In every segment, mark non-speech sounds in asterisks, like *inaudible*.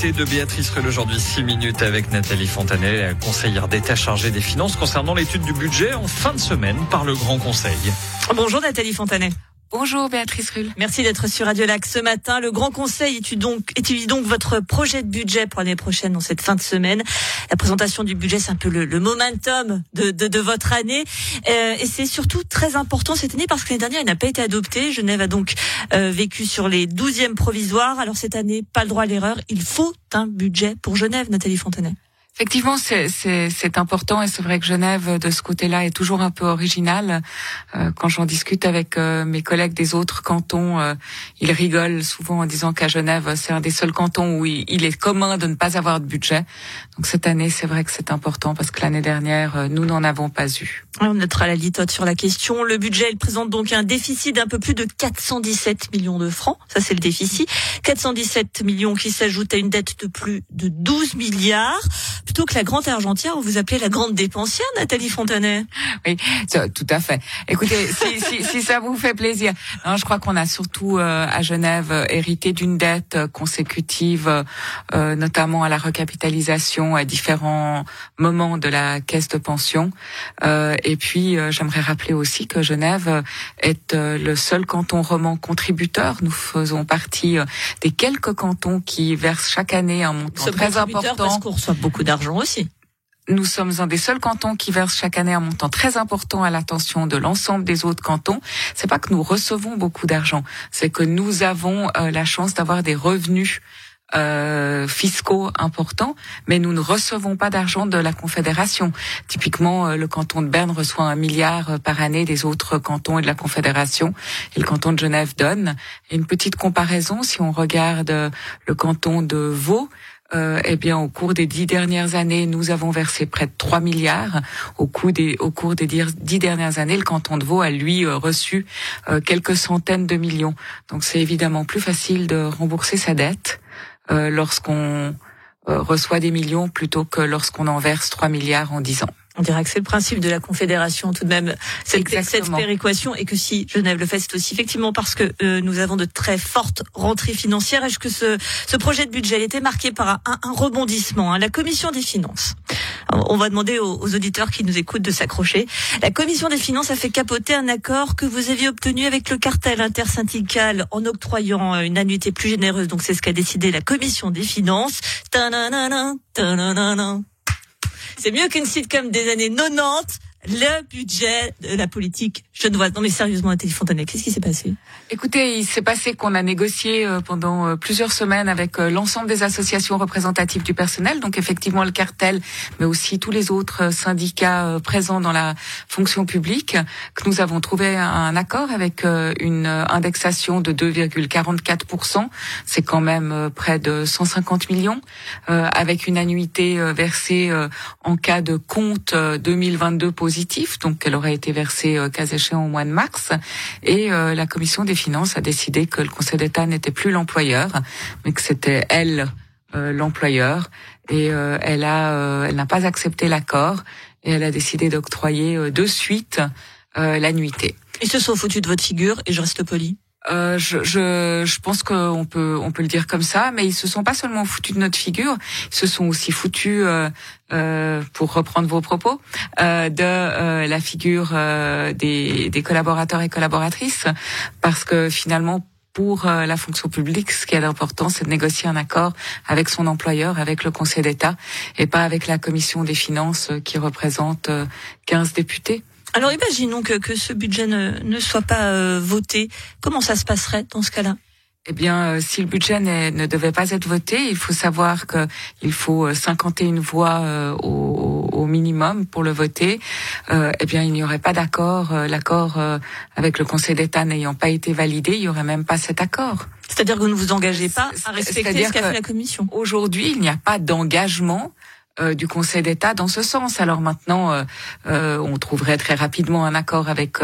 de Béatrice Rulle aujourd'hui, 6 minutes avec Nathalie Fontanet, conseillère d'État chargée des finances concernant l'étude du budget en fin de semaine par le Grand Conseil. Bonjour Nathalie Fontanet. Bonjour Béatrice Rulle. Merci d'être sur Radio Lac ce matin. Le Grand Conseil étudie donc, donc votre projet de budget pour l'année prochaine dans cette fin de semaine. La présentation du budget, c'est un peu le, momentum de, votre année. Euh, et c'est surtout très important cette année parce que l'année dernière, il n'a pas été adopté. Genève a donc euh, vécu sur les douzièmes provisoires. Alors cette année, pas le droit à l'erreur. Il faut un budget pour Genève, Nathalie Fontanet. Effectivement, c'est important et c'est vrai que Genève, de ce côté-là, est toujours un peu original. Euh, quand j'en discute avec euh, mes collègues des autres cantons, euh, ils rigolent souvent en disant qu'à Genève, c'est un des seuls cantons où il, est commun de ne pas avoir de budget. Donc cette année, c'est vrai que c'est important parce que l'année dernière, nous n'en avons pas eu. On notera la litote sur la question. Le budget, il présente donc un déficit d'un peu plus de 417 millions de francs. Ça, c'est le déficit. 417 millions qui s'ajoutent à une dette de plus de 12 milliards plutôt que la grande argentière, vous appelez la grande dépensière, Nathalie Fontanet. Oui, tout à fait. Écoutez, *laughs* si, si, si, ça vous fait plaisir, je crois qu'on a surtout euh, à Genève euh, hérité d'une dette euh, consécutive, notamment à la recapitalisation à différents moments de la caisse de pension. et puis, j'aimerais rappeler aussi que Genève est le seul canton roman contributeur. Nous faisons partie des quelques cantons qui versent chaque année un montant très important. Parce qu'on reçoit beaucoup d'argent Nous sommes un des seuls cantons qui verse chaque année un montant très important à l'attention de l'ensemble des autres cantons. C'est pas que nous recevons beaucoup d'argent, c'est que nous avons euh, la chance d'avoir des revenus euh, fiscaux importants, mais nous ne recevons pas d'argent de la Confédération. Typiquement, euh, le canton de Berne reçoit un milliard par année des autres cantons et de la Confédération, et le canton de Genève donne. Une petite comparaison, si on regarde le canton de Vaud, euh, eh bien, au cours des dix dernières années, nous avons versé près de 3 milliards. Au, cours des, dix dernières années, le canton de Vaud a, lui, euh, reçu euh, quelques centaines de millions. Donc, c'est évidemment plus facile de rembourser sa dette lorsqu'on reçoit des millions plutôt que lorsqu'on en verse 3 milliards en 10 ans. On dirait que c'est le principe de la confédération tout de même, cette, cette péréquation, et que si Genève le fait, c'est aussi effectivement parce que euh, nous avons de très fortes rentrées financières. Est-ce que ce, ce projet de budget a été marqué par un, un rebondissement hein, La Commission des finances? on va demander aux, aux, auditeurs qui nous écoutent de s'accrocher. La Commission des finances a fait capoter un accord que vous aviez obtenu avec le cartel intersyndical en octroyant une annuité plus généreuse. Donc c'est ce qu'a décidé la Commission des finances. C'est mieux qu'une sitcom des années 90 le budget de la politique genevoise. Non mais sérieusement, Nathalie Fontanet, qu'est-ce qui s'est passé? Écoutez, il s'est passé qu'on a négocié euh, pendant euh, plusieurs semaines avec euh, l'ensemble des associations représentatives du personnel, donc effectivement le cartel, mais aussi tous les autres syndicats présents dans la fonction publique, que nous avons trouvé un accord avec une indexation de 2,44%, c'est quand même près de 150 millions, avec une annuité versée en cas de compte 2022 donc elle aurait été versée euh, cas échéant au mois de mars. Et euh, la commission des finances a décidé que le Conseil d'État n'était plus l'employeur, mais que c'était elle euh, l'employeur. Et elle a, elle n'a pas accepté l'accord et elle a décidé d'octroyer de suite l'annuité. Ils se sont foutus de votre figure et je reste poli. Euh, je, je, je, pense qu'on peut, on peut le dire comme ça, mais ils se sont pas seulement foutus de notre figure, ils se sont aussi foutus, euh, euh, pour reprendre vos propos, euh, de euh, la figure euh, des, des collaborateurs et collaboratrices, parce que finalement, pour la fonction publique, ce qui est important, c'est de négocier un accord avec son employeur, avec le Conseil d'État, et pas avec la Commission des finances qui représente 15 députés. Alors imaginons que, que ce budget ne, ne soit pas euh, voté. Comment ça se passerait dans ce cas-là? Eh bien, euh, si le budget ne devait pas être voté, il faut savoir qu'il faut 51 euh, voix au, au, minimum pour le voter. eh bien, il n'y aurait pas d'accord. L'accord avec le Conseil d'État n'ayant pas été validé, il n'y aurait même pas cet accord. C'est-à-dire que vous ne vous engagez pas à respecter ce qu'a fait la Commission? Aujourd'hui, il n'y a pas d'engagement euh, du Conseil d'État dans ce sens. Alors maintenant, euh, euh, on trouverait très rapidement un accord avec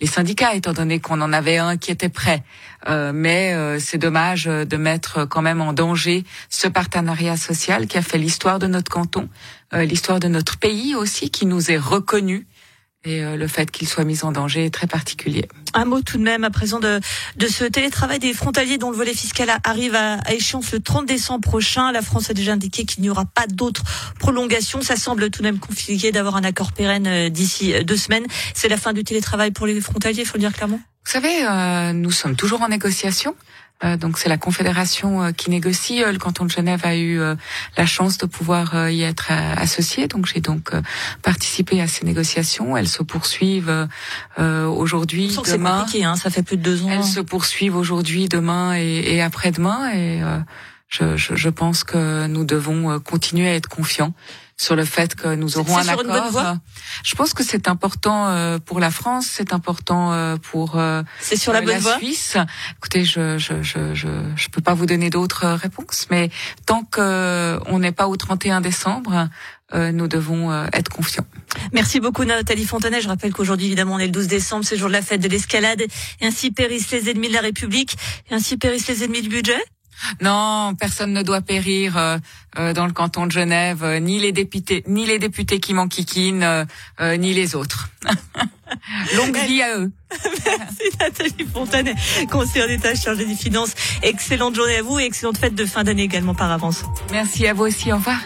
les syndicats, étant donné qu'on en avait un qui était prêt. mais c'est dommage de mettre quand même en danger ce partenariat social qui a fait l'histoire de notre canton, l'histoire de notre pays aussi, qui nous est reconnu et euh, le fait qu'il soit mis en danger est très particulier. Un mot tout de même à présent de, de ce télétravail des frontaliers dont le volet fiscal arrive à, échéance le 30 décembre prochain. La France a déjà indiqué qu'il n'y aura pas d'autres prolongations. Ça semble tout de même compliqué d'avoir un accord pérenne euh, d'ici euh, deux semaines. C'est la fin du télétravail pour les frontaliers, il faut le dire clairement. Vous savez, euh, nous sommes toujours en négociation. Euh, donc c'est la Confédération euh, qui négocie. le canton de Genève a eu la chance de pouvoir y être associé. Donc j'ai donc participé à ces négociations. Elles se poursuivent aujourd'hui, demain. Hein, ça fait plus de deux ans. Elles se poursuivent aujourd'hui, demain et, et après-demain. Et je, je, je, pense que nous devons continuer à être confiants sur le fait que nous aurons un accord. Je pense que c'est important euh, pour la France, c'est important euh, pour euh, c'est sur la, bonne la Suisse. Écoutez, je je je je je peux pas vous donner d'autres réponses, mais tant que on n'est pas au 31 décembre, nous devons être confiants. Merci beaucoup Nathalie Fontanet. Je rappelle qu'aujourd'hui, évidemment, on est le 12 décembre, c'est le jour de la fête de l'escalade. Et ainsi périssent les ennemis de la République. Et ainsi périssent les ennemis du budget. Non, personne ne doit périr euh, euh, dans le canton de Genève, euh, ni les députés, ni les députés qui m'enquiquinent, ni les autres. *laughs* Longue vie à eux. Merci Nathalie Fontanet, conseillère d'État chargée des finances. Excellente journée à vous et excellente fête de fin d'année également par avance. Merci à vous aussi. Au revoir.